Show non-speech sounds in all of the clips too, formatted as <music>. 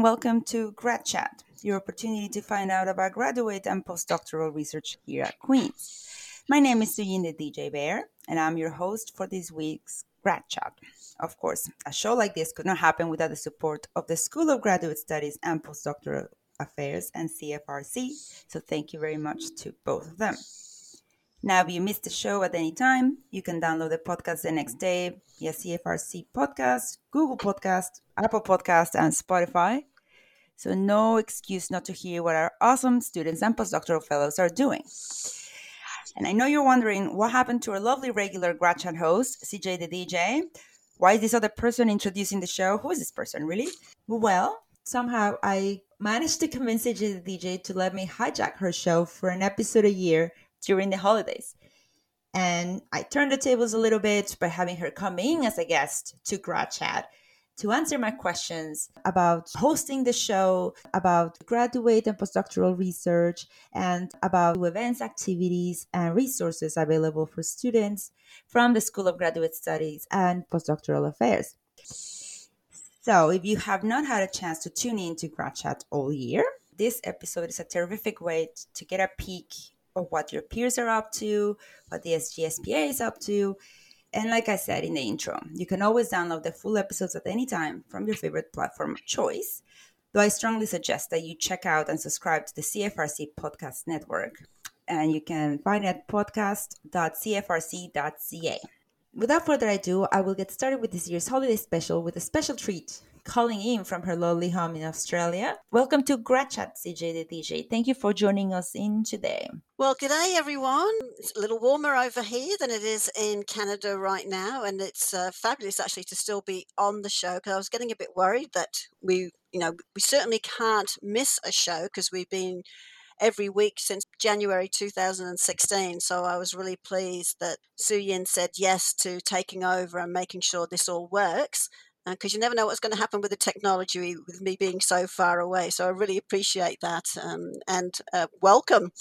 and welcome to Grad Chat, your opportunity to find out about graduate and postdoctoral research here at Queen's. My name is Sujin the DJ Bear, and I'm your host for this week's Grad Chat. Of course, a show like this could not happen without the support of the School of Graduate Studies and Postdoctoral Affairs and CFRC, so thank you very much to both of them. Now, if you missed the show at any time, you can download the podcast the next day via CFRC Podcast, Google Podcast, Apple Podcast, and Spotify. So, no excuse not to hear what our awesome students and postdoctoral fellows are doing. And I know you're wondering what happened to our lovely regular grad chat host, CJ the DJ. Why is this other person introducing the show? Who is this person, really? Well, somehow I managed to convince CJ the DJ to let me hijack her show for an episode a year during the holidays. And I turned the tables a little bit by having her come in as a guest to Grad Chat to answer my questions about hosting the show, about graduate and postdoctoral research, and about events, activities, and resources available for students from the School of Graduate Studies and Postdoctoral Affairs. So, if you have not had a chance to tune in to Grad Chat all year, this episode is a terrific way to get a peek of what your peers are up to, what the SGSPA is up to. And like I said in the intro, you can always download the full episodes at any time from your favorite platform of choice. Though I strongly suggest that you check out and subscribe to the CFRC Podcast Network. And you can find it at podcast.cfrc.ca. Without further ado, I will get started with this year's holiday special with a special treat calling in from her lovely home in Australia. Welcome to Grad Chat, CJ the DJ. Thank you for joining us in today. Well, good day, everyone. It's a little warmer over here than it is in Canada right now, and it's uh, fabulous actually to still be on the show because I was getting a bit worried that we, you know, we certainly can't miss a show because we've been every week since January 2016. So I was really pleased that Su Yin said yes to taking over and making sure this all works because uh, you never know what's going to happen with the technology with me being so far away. So I really appreciate that um, and uh, welcome.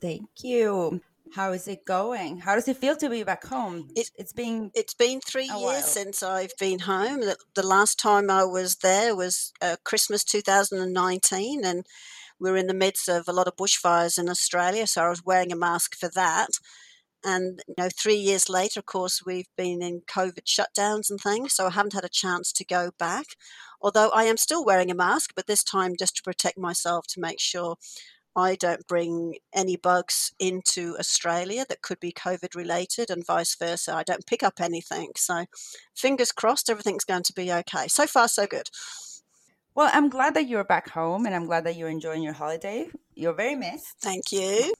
Thank you. How is it going? How does it feel to be back home? It, has been it's been three years while. since I've been home. The, the, last time I was there was uh, Christmas 2019, and we were in the midst of a lot of bushfires in Australia, so I was wearing a mask for that. And you know, three years later, of course, we've been in COVID shutdowns and things, so I haven't had a chance to go back. Although I am still wearing a mask, but this time just to protect myself to make sure I don't bring any bugs into Australia that could be COVID related and vice versa. I don't pick up anything. So fingers crossed everything's going to be okay. So far, so good. Well, I'm glad that you're back home and I'm glad that you're enjoying your holiday. You're very missed. Thank you.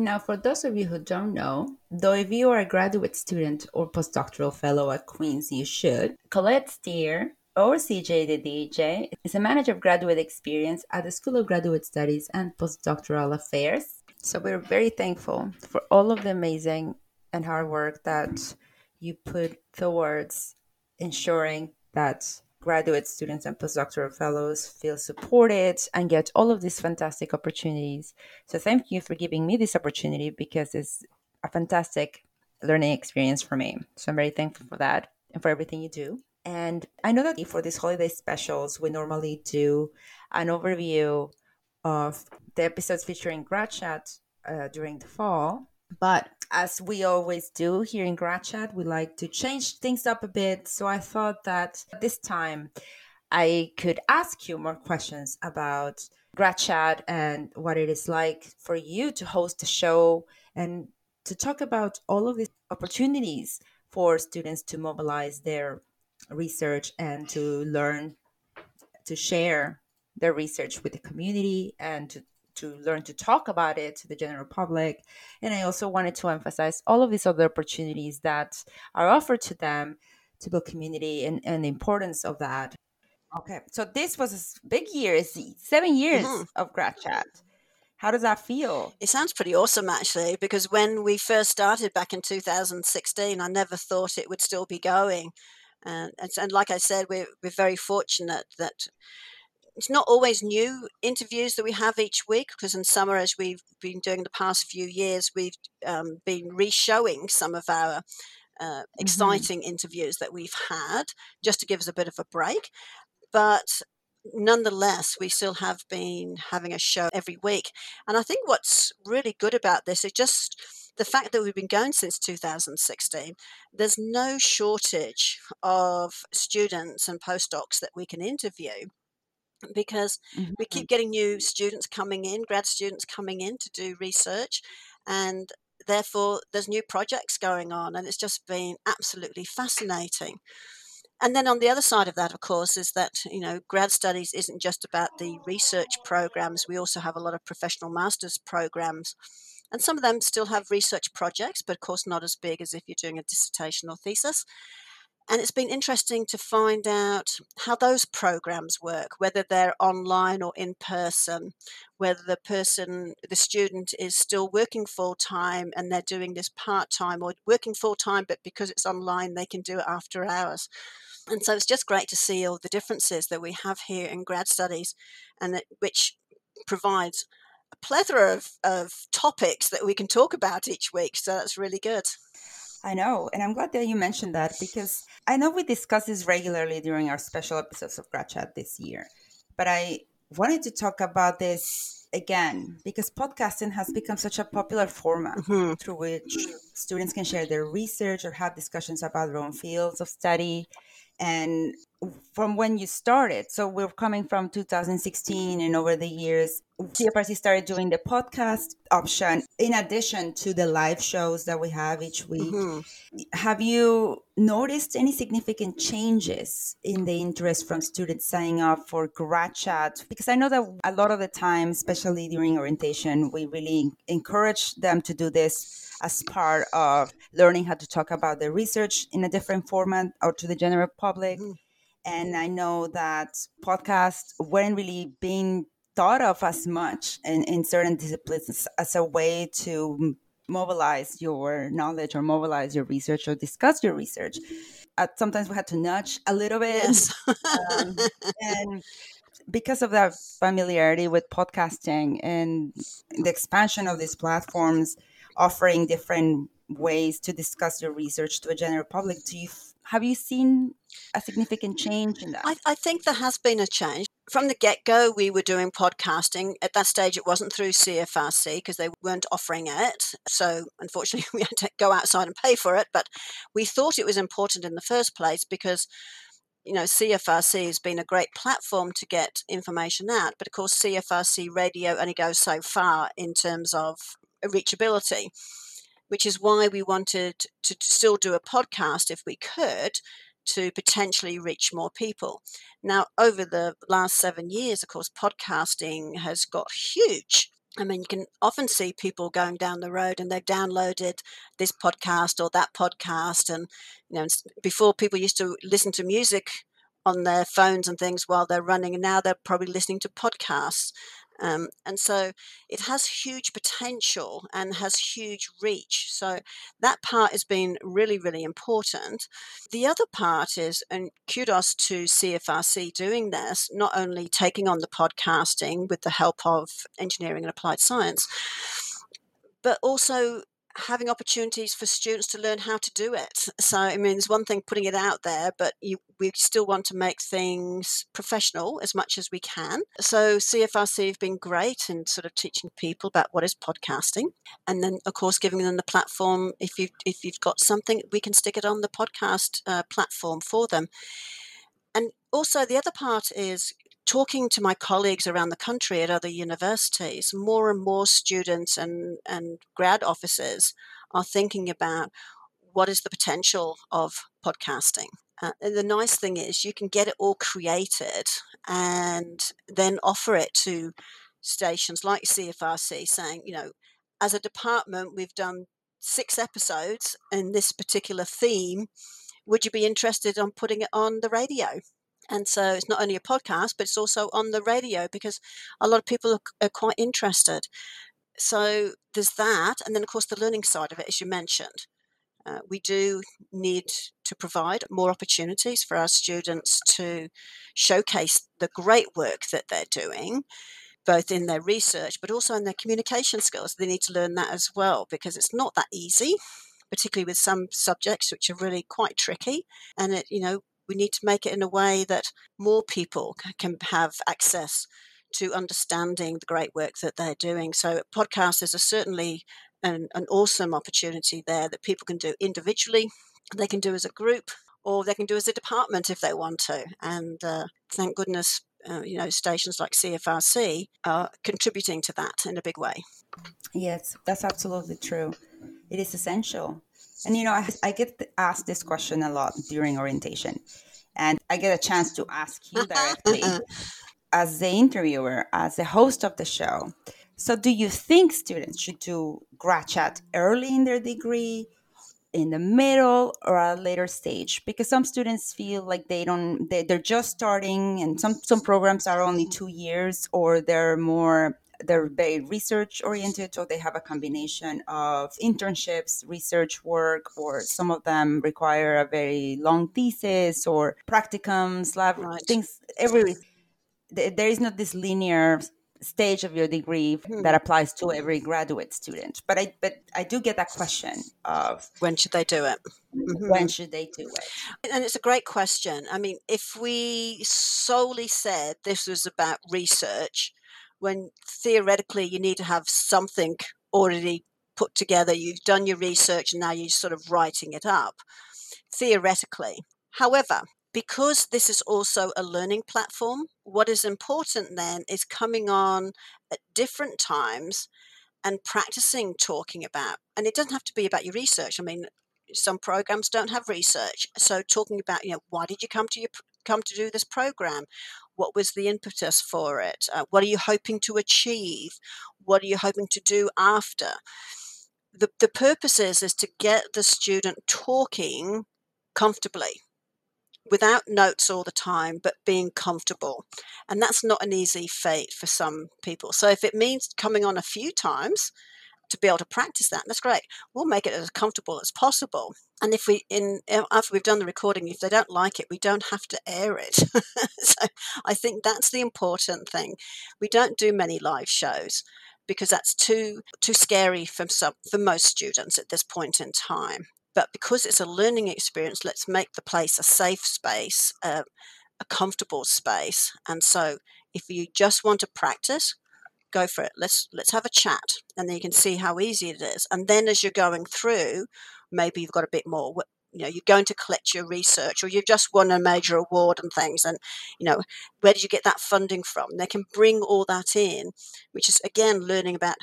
Now, for those of you who don't know, though if you are a graduate student or postdoctoral fellow at Queen's, you should, Colette Steer, or CJ the DJ, is a manager of graduate experience at the School of Graduate Studies and Postdoctoral Affairs. So we're very thankful for all of the amazing and hard work that you put towards ensuring that graduate students and postdoctoral fellows feel supported and get all of these fantastic opportunities. So thank you for giving me this opportunity because it's a fantastic learning experience for me. So I'm very thankful for that and for everything you do. And I know that for these holiday specials, we normally do an overview of the episodes featuring Grad Chat uh, during the fall. But as we always do here in GradChat, we like to change things up a bit. So I thought that this time I could ask you more questions about GradChat and what it is like for you to host a show and to talk about all of these opportunities for students to mobilize their research and to learn to share their research with the community and to to learn to talk about it to the general public. And I also wanted to emphasize all of these other opportunities that are offered to them to build community and, and the importance of that. Okay, so this was a big year, seven years mm-hmm. of grad chat. How does that feel? It sounds pretty awesome, actually, because when we first started back in 2016, I never thought it would still be going. And, and, and like I said, we're, we're very fortunate that it's not always new interviews that we have each week because in summer, as we've been doing the past few years, we've um, been re-showing some of our uh, mm-hmm. exciting interviews that we've had just to give us a bit of a break. But nonetheless, we still have been having a show every week. And I think what's really good about this is just the fact that we've been going since 2016, there's no shortage of students and postdocs that we can interview because mm-hmm. we keep getting new students coming in, grad students coming in to do research, and therefore there's new projects going on, and it's just been absolutely fascinating. And then on the other side of that, of course, is that you know grad studies isn't just about the research programs. We also have a lot of professional masters programs, and some of them still have research projects, but of course not as big as if you're doing a dissertation or thesis. And it's been interesting to find out how those programs work, whether they're online or in person, whether the person, the student is still working full time and they're doing this part time or working full time, but because it's online, they can do it after hours. And so it's just great to see all the differences that we have here in grad studies and which provides a plethora of, of topics that we can talk about each week. So that's really good. I know. And I'm glad that you mentioned that because I know we discuss this regularly during our special episodes of Grad Chat this year. But I wanted to talk about this again because podcasting has become such a popular format mm-hmm. through which students can share their research or have discussions about their own fields of study. And from when you started, so we're coming from 2016 and over the years, CFRC started doing the podcast option in addition to the live shows that we have each week. Mm-hmm. Have you noticed any significant changes in the interest from students signing up for grad chat? Because I know that a lot of the time, especially during orientation, we really encourage them to do this as part of learning how to talk about the research in a different format or to the general public. Mm-hmm. And I know that podcasts weren't really being thought of as much in, in certain disciplines as a way to mobilize your knowledge or mobilize your research or discuss your research. Uh, sometimes we had to nudge a little bit. Yes. um, <laughs> and because of that familiarity with podcasting and the expansion of these platforms offering different ways to discuss your research to a general public, do you have you seen a significant change in that? I, I think there has been a change from the get go, we were doing podcasting. At that stage, it wasn't through CFRC because they weren't offering it. So, unfortunately, <laughs> we had to go outside and pay for it. But we thought it was important in the first place because, you know, CFRC has been a great platform to get information out. But of course, CFRC radio only goes so far in terms of reachability, which is why we wanted to still do a podcast if we could to potentially reach more people. Now, over the last seven years, of course, podcasting has got huge. I mean, you can often see people going down the road and they've downloaded this podcast or that podcast. And, you know, before people used to listen to music on their phones and things while they're running, and now they're probably listening to podcasts. Um, and so it has huge potential and has huge reach. So that part has been really, really important. The other part is, and kudos to CFRC doing this, not only taking on the podcasting with the help of engineering and applied science, but also having opportunities for students to learn how to do it. So, I mean, it's one thing putting it out there, but you, we still want to make things professional as much as we can. So, CFRC have been great in sort of teaching people about what is podcasting, and then, of course, giving them the platform. If you if you've got something, we can stick it on the podcast uh, platform for them. And also, the other part is talking to my colleagues around the country at other universities, more and more students and, and grad officers are thinking about what is the potential of podcasting. Uh, and the nice thing is you can get it all created and then offer it to stations like CFRC saying, you know, as a department, we've done six episodes in this particular theme. Would you be interested on putting it on the radio? And so it's not only a podcast, but it's also on the radio because a lot of people are, quite interested. So there's that. And then, of course, the learning side of it, as you mentioned. Uh, we do need to provide more opportunities for our students to showcase the great work that they're doing, both in their research but also in their communication skills. They need to learn that as well because it's not that easy, particularly with some subjects which are really quite tricky. And it, you know, We need to make it in a way that more people can have access to understanding the great work that they're doing. So, podcasts is certainly an, an awesome opportunity there that people can do individually, they can do as a group, or they can do as a department if they want to. And uh, thank goodness, uh, you know, stations like CFRC are contributing to that in a big way. Yes, that's absolutely true. It is essential. And you know, I, I get asked this question a lot during orientation, and I get a chance to ask you directly <laughs> as the interviewer, as the host of the show. So, do you think students should do GradChat early in their degree, in the middle, or at a later stage? Because some students feel like they don't, they, they're just starting, and some some programs are only two years, or they're more they're very research oriented or they have a combination of internships research work or some of them require a very long thesis or practicums lab right. things every there is not this linear stage of your degree hmm. that applies to every graduate student but i but i do get that question of when should they do it mm-hmm. when should they do it and it's a great question i mean if we solely said this was about research when theoretically you need to have something already put together you've done your research and now you're sort of writing it up theoretically however because this is also a learning platform, what is important then is coming on at different times and practicing talking about. And it doesn't have to be about your research. I mean, some programs don't have research. So talking about, you know, why did you come to your come to do this program? What was the impetus for it? Uh, what are you hoping to achieve? What are you hoping to do after? The, the purpose is, is to get the student talking comfortably without notes all the time, but being comfortable. And that's not an easy fate for some people. So if it means coming on a few times to be able to practice that, that's great. We'll make it as comfortable as possible. And if we, in after we've done the recording, if they don't like it, we don't have to air it. <laughs> so I think that's the important thing. We don't do many live shows because that's too too scary for some for most students at this point in time. But because it's a learning experience, let's make the place a safe space, uh, a comfortable space. And so if you just want to practice, go for it. Let's let's have a chat, and then you can see how easy it is. And then as you're going through, maybe you've got a bit more. You know, you're going to collect your research, or you've just won a major award and things. And you know, where did you get that funding from? They can bring all that in, which is again learning about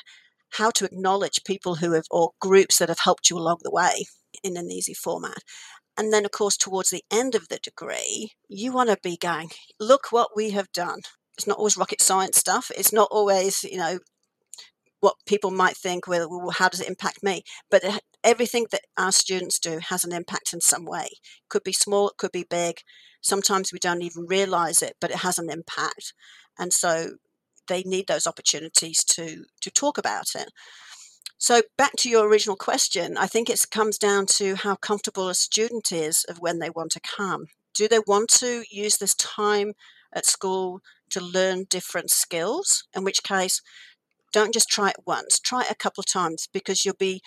how to acknowledge people who have or groups that have helped you along the way in an easy format. And then, of course, towards the end of the degree, you want to be going, look what we have done. It's not always rocket science stuff. It's not always, you know, what people might think, well, how does it impact me? But everything that our students do has an impact in some way. It could be small, it could be big. Sometimes we don't even realize it, but it has an impact. And so they need those opportunities to to talk about it. So back to your original question, I think it comes down to how comfortable a student is of when they want to come. Do they want to use this time at school to learn different skills? In which case, don't just try it once, try it a couple of times because you'll be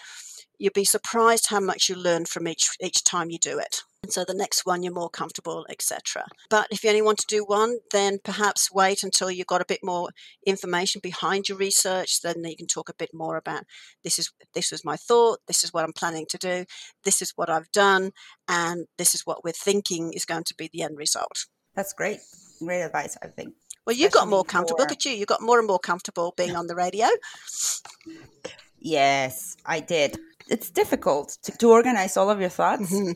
you'll be surprised how much you learn from each each time you do it. And so the next one you're more comfortable, etc. But if you only want to do one, then perhaps wait until you've got a bit more information behind your research. Then you can talk a bit more about this is this was my thought, this is what I'm planning to do, this is what I've done, and this is what we're thinking is going to be the end result. That's great. Great advice, I think. Well, you got more comfortable. Look at you. You got more and more comfortable being on the radio. Yes, I did. It's difficult to, to organize all of your thoughts. Mm-hmm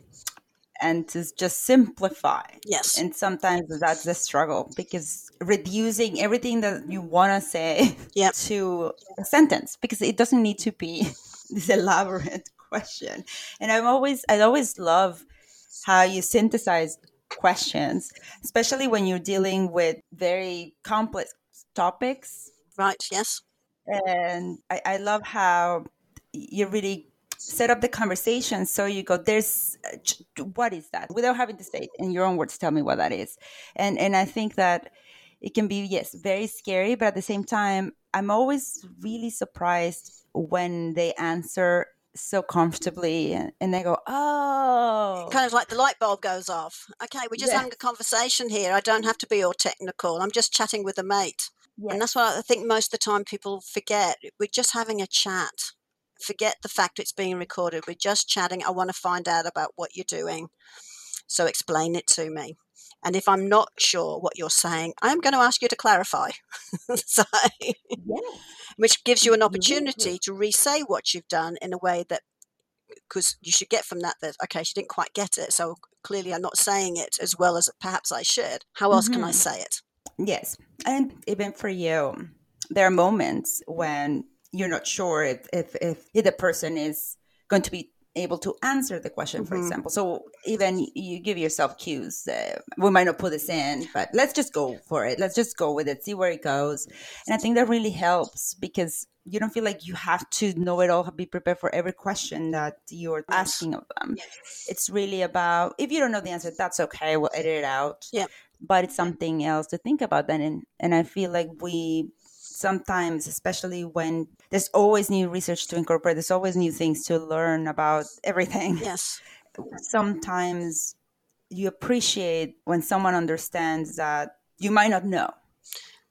and to just simplify. Yes. And sometimes that's the struggle because reducing everything that you want to say yep. to a sentence because it doesn't need to be <laughs> this elaborate <laughs> question. And I'm always, I always love how you synthesize questions, especially when you're dealing with very complex topics. Right. Yes. And I, I love how you really set up the conversation so you go there's uh, what is that without having to say it in your own words tell me what that is and and i think that it can be yes very scary but at the same time i'm always really surprised when they answer so comfortably and, and they go, oh. Kind of like the light bulb goes off. Okay, we're just yes. having a conversation here. I don't have to be all technical. I'm just chatting with a mate. Yes. And that's what I think most of the time people forget. We're just having a chat. Forget the fact it's being recorded. We're just chatting. I want to find out about what you're doing. So explain it to me. And if I'm not sure what you're saying, I'm going to ask you to clarify. <laughs> so, Which gives you an opportunity to re say what you've done in a way that, because you should get from that that, okay, she didn't quite get it. So clearly I'm not saying it as well as perhaps I should. How else mm-hmm. can I mm-hmm. say it? Yes. And even for you, there are moments when you're not sure if, if, if the person is going to be able to answer the question, for mm-hmm. example. So even you give yourself cues. Uh, we might not put this in, but let's just go for it. Let's just go with it, see where it goes. And I think that really helps because you don't feel like you have to know it all, be prepared for every question that you're asking of them. Yes. It's really about if you don't know the answer, that's okay. We'll edit it out. Yeah. But it's something else to think about then. And, and I feel like we sometimes, especially when there's always new research to incorporate, there's always new things to learn about everything. Yes. <laughs> Sometimes you appreciate when someone understands that you might not know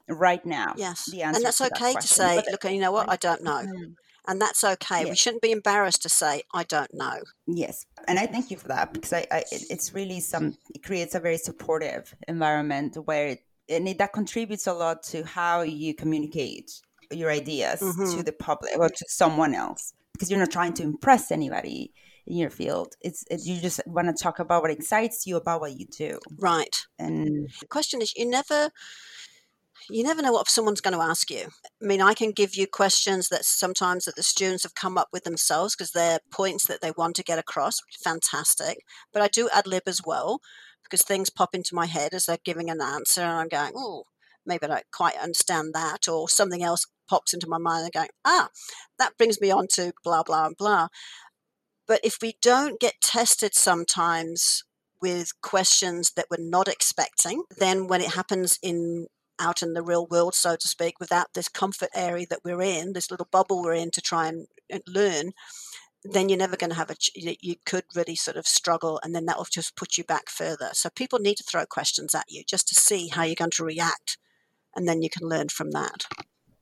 right now. Yes. And that's okay that to say, but look, you know what, I don't know. Mm. And that's okay. Yes. We shouldn't be embarrassed to say, I don't know. Yes. And I thank you for that because I, I it's really some, it creates a very supportive environment where it and it, that contributes a lot to how you communicate your ideas mm-hmm. to the public or to someone else because you're not trying to impress anybody in your field it's it, you just want to talk about what excites you about what you do right and the question is you never you never know what someone's going to ask you. I mean, I can give you questions that sometimes that the students have come up with themselves because they're points that they want to get across. Fantastic, but I do ad lib as well because things pop into my head as they're giving an answer and I'm going, oh, maybe I don't quite understand that, or something else pops into my mind and going, ah, that brings me on to blah, blah, blah. But if we don't get tested sometimes with questions that we're not expecting, then when it happens in out in the real world, so to speak, without this comfort area that we're in, this little bubble we're in to try and learn, then you're never going to have a you could really sort of struggle and then that will just put you back further. So people need to throw questions at you just to see how you're going to react and then you can learn from that.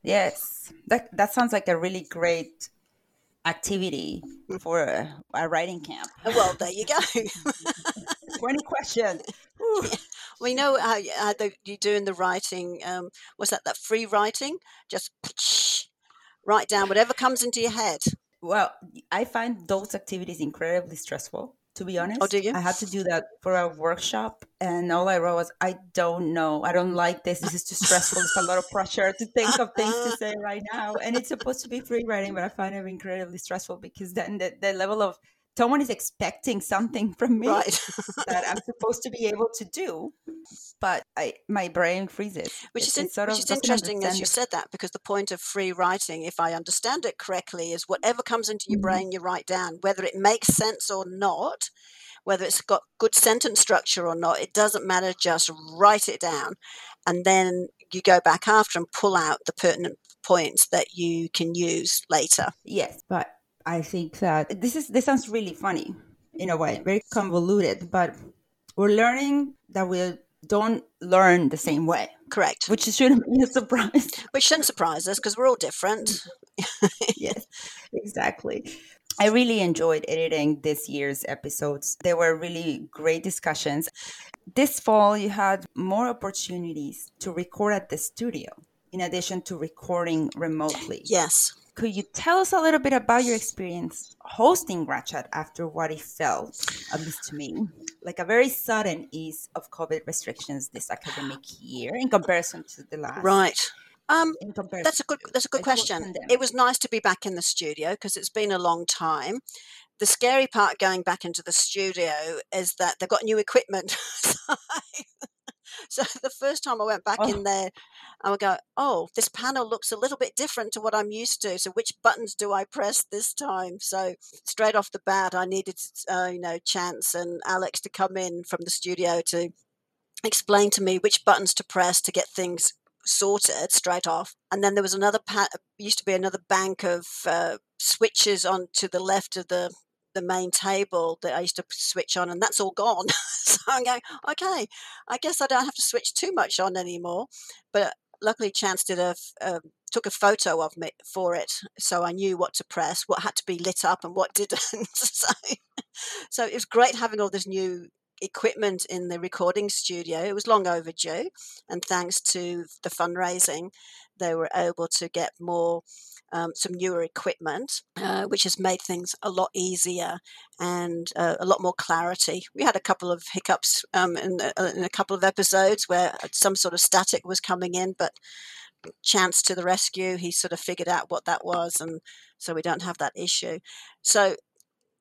Yes. That that sounds like a really great activity mm. for a, a writing camp. Oh, well there you go. <laughs> 20 questions yeah. we know how, how the, you do in the writing um, what's that that free writing? Just <laughs> write down whatever comes into your head well, I find those activities incredibly stressful. To be oh, honest, oh, do you? I had to do that for a workshop, and all I wrote was, "I don't know. I don't like this. This is too stressful. It's a lot of pressure to think of things to say <laughs> right now." And it's supposed to be free writing, but I find it incredibly stressful because then the, the level of someone is expecting something from me right. <laughs> that I'm supposed to be able to do, but I my brain freezes. Which is, in, sort which is interesting as you said that because the point of free writing, if I understand it correctly, is whatever comes into your mm-hmm. brain you write down, whether it makes sense or not, whether it's got good sentence structure or not, it doesn't matter. Just write it down, and then you go back after and pull out the pertinent points that you can use later. Yes, but I think that this is this sounds really funny in a way, very convoluted, but we're learning that we don't learn the same way. Correct. Which shouldn't be a surprise. <laughs> Which shouldn't surprise us because we're all different. <laughs> yes, exactly. I really enjoyed editing this year's episodes. They were really great discussions. This fall, you had more opportunities to record at the studio in addition to recording remotely. Yes could you tell us a little bit about your experience hosting Grad Chat after what it felt, at least to me, like a very sudden ease of COVID restrictions this academic year in comparison to the last? Right. Um, that's a good. That's a good question. It was nice to be back in the studio because it's been a long time. The scary part going back into the studio is that they've got new equipment. <laughs> so <laughs> the first time I went back oh. in there, I would go, oh, this panel looks a little bit different to what I'm used to. So which buttons do I press this time? So straight off the bat, I needed, uh, you know, Chance and Alex to come in from the studio to explain to me which buttons to press to get things sorted straight off. And then there was another, pa- used to be another bank of uh, switches on to the left of the the main table that I used to switch on, and that's all gone. <laughs> so I'm going, okay, I guess I don't have to switch too much on anymore. But luckily, Chance did a um, took a photo of me for it, so I knew what to press, what had to be lit up, and what <laughs> didn't. so, so it was great having all this new equipment in the recording studio. It was long overdue, and thanks to the fundraising, they were able to get more. Um, some newer equipment, uh, which has made things a lot easier and uh, a lot more clarity. We had a couple of hiccups um, in, uh, in, a couple of episodes where some sort of static was coming in, but chance to the rescue. He sort of figured out what that was, and so we don't have that issue. So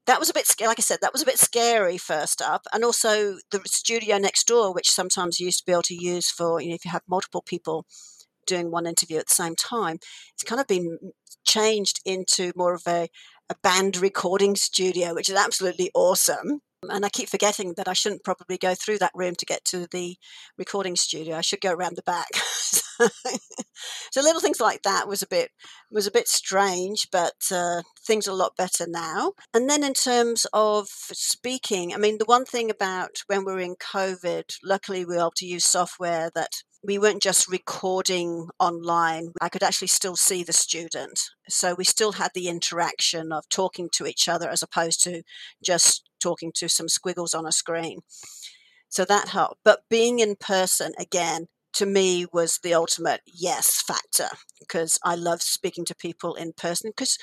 that was a bit like I said, that was a bit scary first up, and also the studio next door, which sometimes used to be able to use for you know if you have multiple people doing one interview at the same time, it's kind of been changed into more of a a band recording studio, which is absolutely awesome. And I keep forgetting that I shouldn't probably go through that room to get to the recording studio. I should go around the back. <laughs> so little things like that was a bit was a bit strange, but uh, things are a lot better now. And then in terms of speaking, I mean, the one thing about when we were in COVID, luckily we were able to use software that we weren't just recording online. I could actually still see the student. So we still had the interaction of talking to each other as opposed to just talking to some squiggles on a screen. So that helped. But being in person again, to me, was the ultimate yes factor because I love speaking to people in person because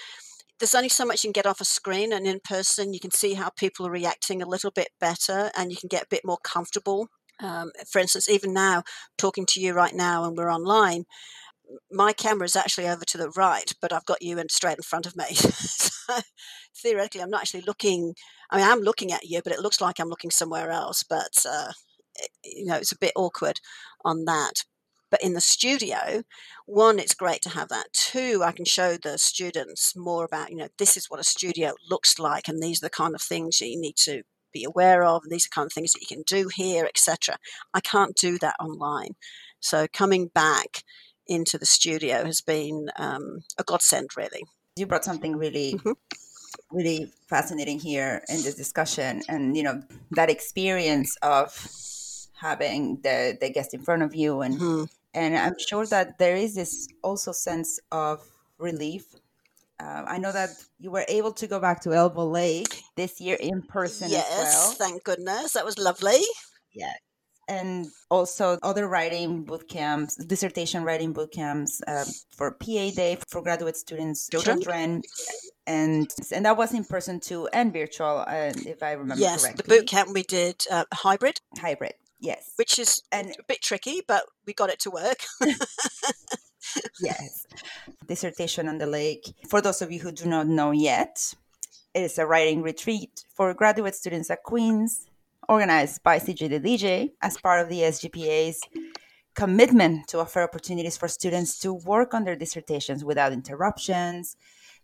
there's only so much you can get off a screen and in person you can see how people are reacting a little bit better and you can get a bit more comfortable um, for instance even now talking to you right now and we're online my camera is actually over to the right, but I've got you in straight in front of me. <laughs> so theoretically, I'm not actually looking. I mean, I'm looking at you, but it looks like I'm looking somewhere else. But uh, it, you know, it's a bit awkward on that. But in the studio, one, it's great to have that. Two, I can show the students more about, you know, this is what a studio looks like, and these are the kind of things you need to be aware of, and these are kind of things that you can do here, etc. I can't do that online. So coming back into the studio has been um, a godsend, really. You brought something really, mm-hmm. really fascinating here in this discussion, and you know that experience of having the the guest in front of you, and mm-hmm. and I'm sure that there is this also sense of relief. Uh, I know that you were able to go back to Elbow Lake this year in person yes, well. thank goodness. That was lovely. Yeah, and also other writing boot camps, dissertation writing boot camps uh, for PA Day for graduate students, children. children. And and that was in person too and virtual, uh, if I remember yes, correctly. the boot camp we did uh, hybrid. Hybrid, yes. Which is and, a bit tricky, but we got it to work. <laughs> yes. Dissertation on the Lake. For those of you who do not know yet, it is a writing retreat for graduate students at Queen's organized by CJ the DJ as part of the SGPA's commitment to offer opportunities for students to work on their dissertations without interruptions,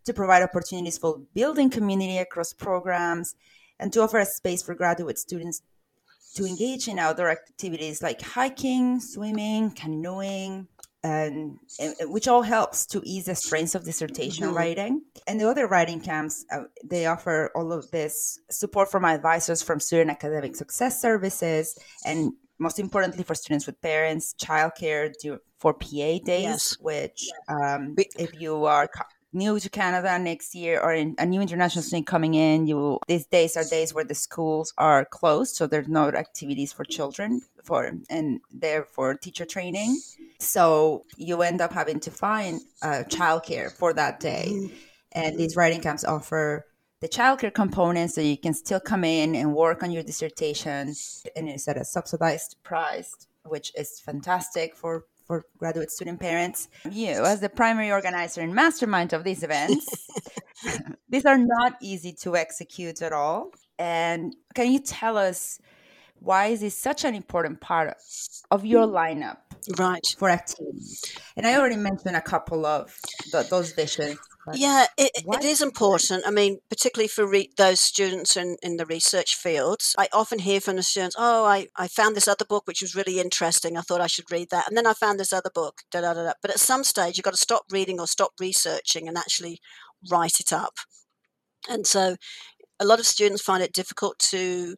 to provide opportunities for building community across programs, and to offer a space for graduate students to engage in outdoor activities like hiking, swimming, canoeing, and, and, which all helps to ease the strains of dissertation mm-hmm. writing. And the other writing camps, uh, they offer all of this support from advisors from Student Academic Success Services, and most importantly for students with parents, childcare for PA days, yes. which um, if you are new to Canada next year or in, a new international student coming in, you these days are days where the schools are closed, so there's no activities for children for and therefore teacher training. So you end up having to find uh, childcare for that day, mm-hmm. and these writing camps offer the childcare component so you can still come in and work on your dissertation and it's at a subsidized price which is fantastic for for graduate student parents. You, as the primary organizer and mastermind of these events, <laughs> these are not easy to execute at all. And can you tell us why is this such an important part of your lineup right for activities and i already mentioned a couple of the, those yeah, it, it is important. I mean, particularly for re- those students in, in the research fields, I often hear from the students, oh, I, I found this other book which was really interesting. I thought I should read that. And then I found this other book. Da, da, da, da. But at some stage, you've got to stop reading or stop researching and actually write it up. And so a lot of students find it difficult to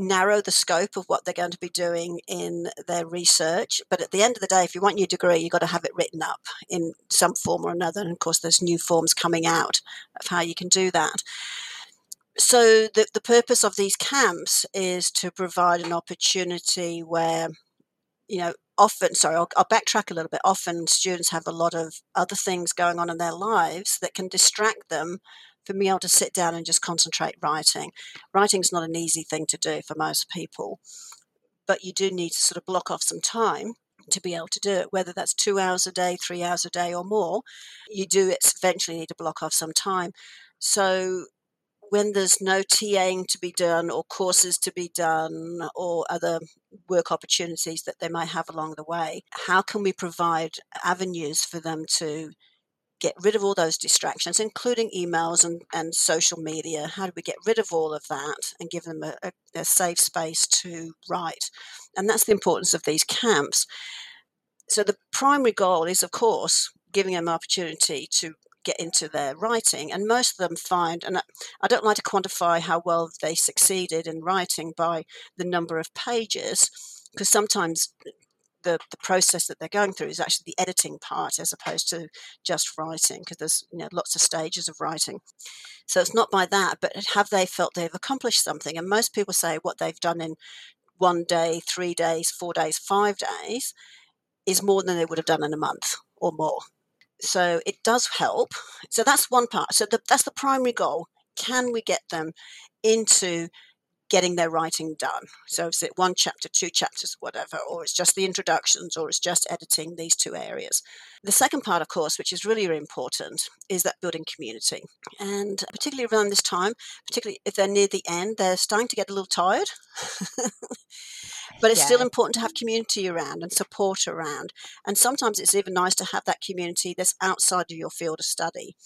narrow the scope of what they're going to be doing in their research. But at the end of the day, if you want your degree, you've got to have it written up in some form or another. And of course, there's new forms coming out of how you can do that. So, the, the purpose of these camps is to provide an opportunity where, you know, often, sorry, I'll, I'll backtrack a little bit. Often students have a lot of other things going on in their lives that can distract them for me able to sit down and just concentrate writing. Writing is not an easy thing to do for most people, but you do need to sort of block off some time to be able to do it, whether that's two hours a day, three hours a day, or more. You do eventually need to block off some time. So when there's no TAing to be done or courses to be done or other work opportunities that they might have along the way, how can we provide avenues for them to get rid of all those distractions, including emails and, and social media? How do we get rid of all of that and give them a, a, a safe space to write? And that's the importance of these camps. So, the primary goal is, of course, giving them opportunity to get into their writing. And most of them find, and I don't like to quantify how well they succeeded in writing by the number of pages, because sometimes the, the process that they're going through is actually the editing part as opposed to just writing because there's you know lots of stages of writing. So it's not by that but have they felt they've accomplished something? And most people say what they've done in one day three days four days five days is more than they would have done in a month or more. So it does help. So that's one part. So the, that's the primary goal. Can we get them into getting their writing done. So is it one chapter, two chapters, whatever, or it's just the introductions, or it's just editing these two areas. The second part, of course, which is really, really important, is that building community. And particularly around this time, particularly if they're near the end, they're starting to get a little tired. <laughs> but it's yeah. still important to have community around and support around. And sometimes it's even nice to have that community that's outside of your field of study.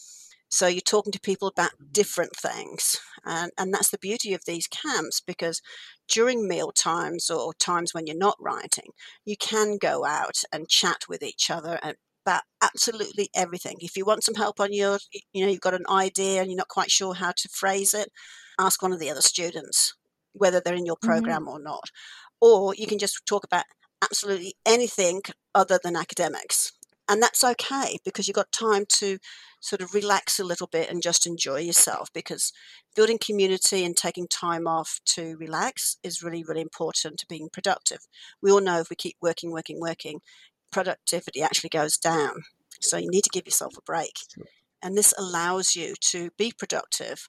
So you're talking to people about different things. And, and that's the beauty of these camps because during meal times or times when you're not writing, you can go out and chat with each other about absolutely everything. If you want some help on your, you know, you've got an idea and you're not quite sure how to phrase it, ask one of the other students, whether they're in your mm-hmm. program mm-hmm. or not. Or you can just talk about absolutely anything other than academics and that's okay because you've got time to sort of relax a little bit and just enjoy yourself because building community and taking time off to relax is really really important to being productive. We all know if we keep working working working productivity actually goes down. So you need to give yourself a break. And this allows you to be productive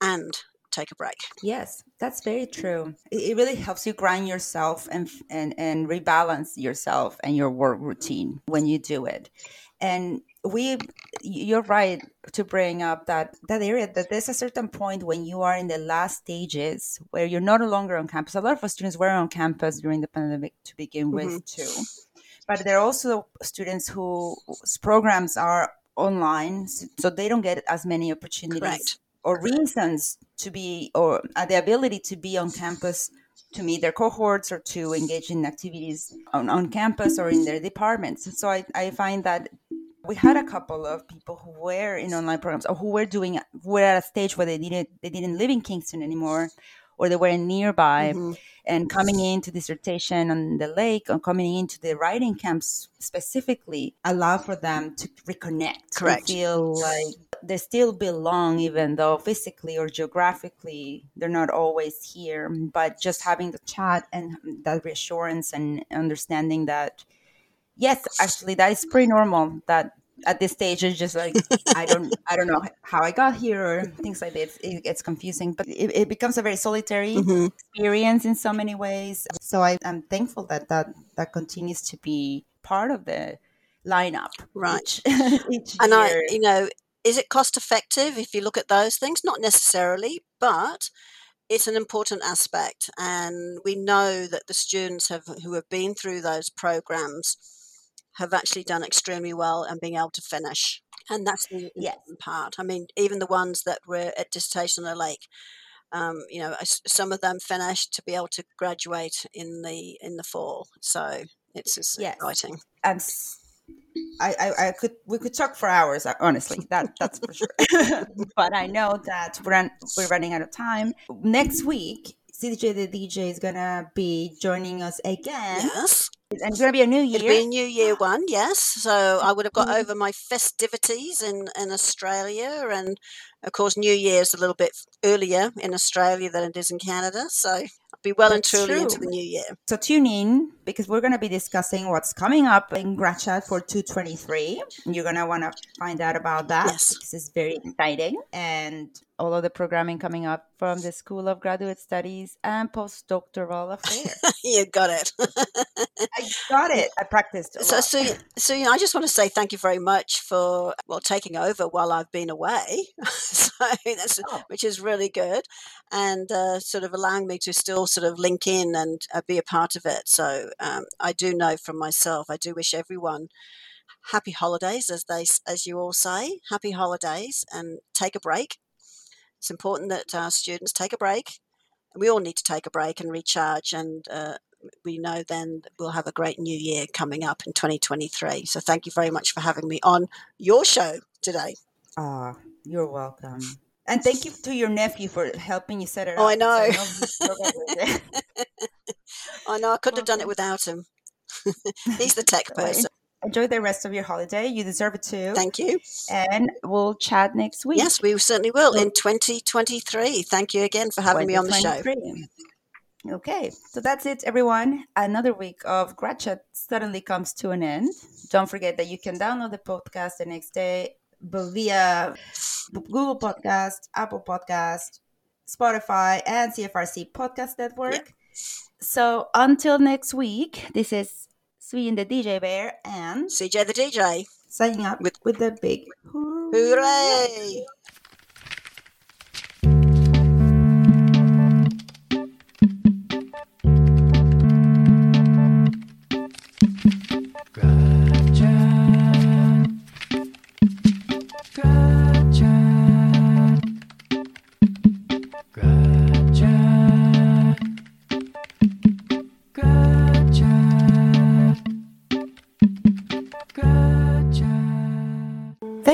and take a break. Yes, that's very true. It really helps you grind yourself and and and rebalance yourself and your work routine when you do it. And we you're right to bring up that that area that there's a certain point when you are in the last stages where you're no longer on campus. A lot of our students were on campus during the pandemic to begin mm-hmm. with too. But there are also students whose programs are online so they don't get as many opportunities Correct or reasons to be or uh, the ability to be on campus to meet their cohorts or to engage in activities on, on campus or in their departments. So I, I find that we had a couple of people who were in online programs or who were doing were at a stage where they didn't they didn't live in Kingston anymore or they were nearby mm-hmm. and coming into dissertation on the lake or coming into the writing camps specifically allow for them to reconnect correct feel like they still belong even though physically or geographically they're not always here but just having the chat and that reassurance and understanding that yes actually that is pretty normal that at this stage it's just like <laughs> i don't i don't know how i got here or things like this it gets confusing but it, it becomes a very solitary mm-hmm. experience in so many ways so I, i'm thankful that that that continues to be part of the lineup right each, <laughs> each and year. i you know is it cost effective if you look at those things not necessarily but it's an important aspect and we know that the students have who have been through those programs have actually done extremely well and being able to finish. And that's the important yes. part. I mean, even the ones that were at Dissertation on the Lake, um, you know, some of them finished to be able to graduate in the in the fall. So it's, it's yes. exciting. And I, I, I, could we could talk for hours uh, honestly that that's for sure <laughs> but i know that we're, we're running out of time next week CJ the DJ is gonna be joining us again. Yes. And it's gonna be a new year. It'll be a new year one, yes. So I would have got mm-hmm. over my festivities in, in Australia and of course New Year's a little bit earlier in Australia than it is in Canada. So be well That's and truly true. into the new year. So tune in because we're going to be discussing what's coming up in Grad Chat for 223. You're going to want to find out about that. Yes. This is very exciting. And all of the programming coming up from the School of Graduate Studies and Postdoctoral Affairs. <laughs> you got it. <laughs> I got it. I practiced. so, so, so, you know, I just want to say thank you very much for well taking over while I've been away. <laughs> so that's oh. which is really good, and uh, sort of allowing me to still sort of link in and uh, be a part of it. So um, I do know from myself. I do wish everyone happy holidays, as they as you all say, happy holidays, and take a break it's important that our students take a break. We all need to take a break and recharge, and uh, we know then we'll have a great new year coming up in 2023. So thank you very much for having me on your show today. Ah, oh, you're welcome. And thank you to your nephew for helping you set it oh, up. I know. <laughs> I know. I couldn't have done it without him. <laughs> <laughs> He's the tech person enjoy the rest of your holiday. You deserve it too. Thank you. And we'll chat next week. Yes, we certainly will in 2023. Thank you again for having me on the show. Okay, so that's it, everyone. Another week of Grad Chat suddenly comes to an end. Don't forget that you can download the podcast the next day via Google Podcast, Apple Podcast, Spotify, and CFRC Podcast Network. Yep. So until next week, this is Sweden the DJ Bear and CJ the DJ signing up with, with the big hooray.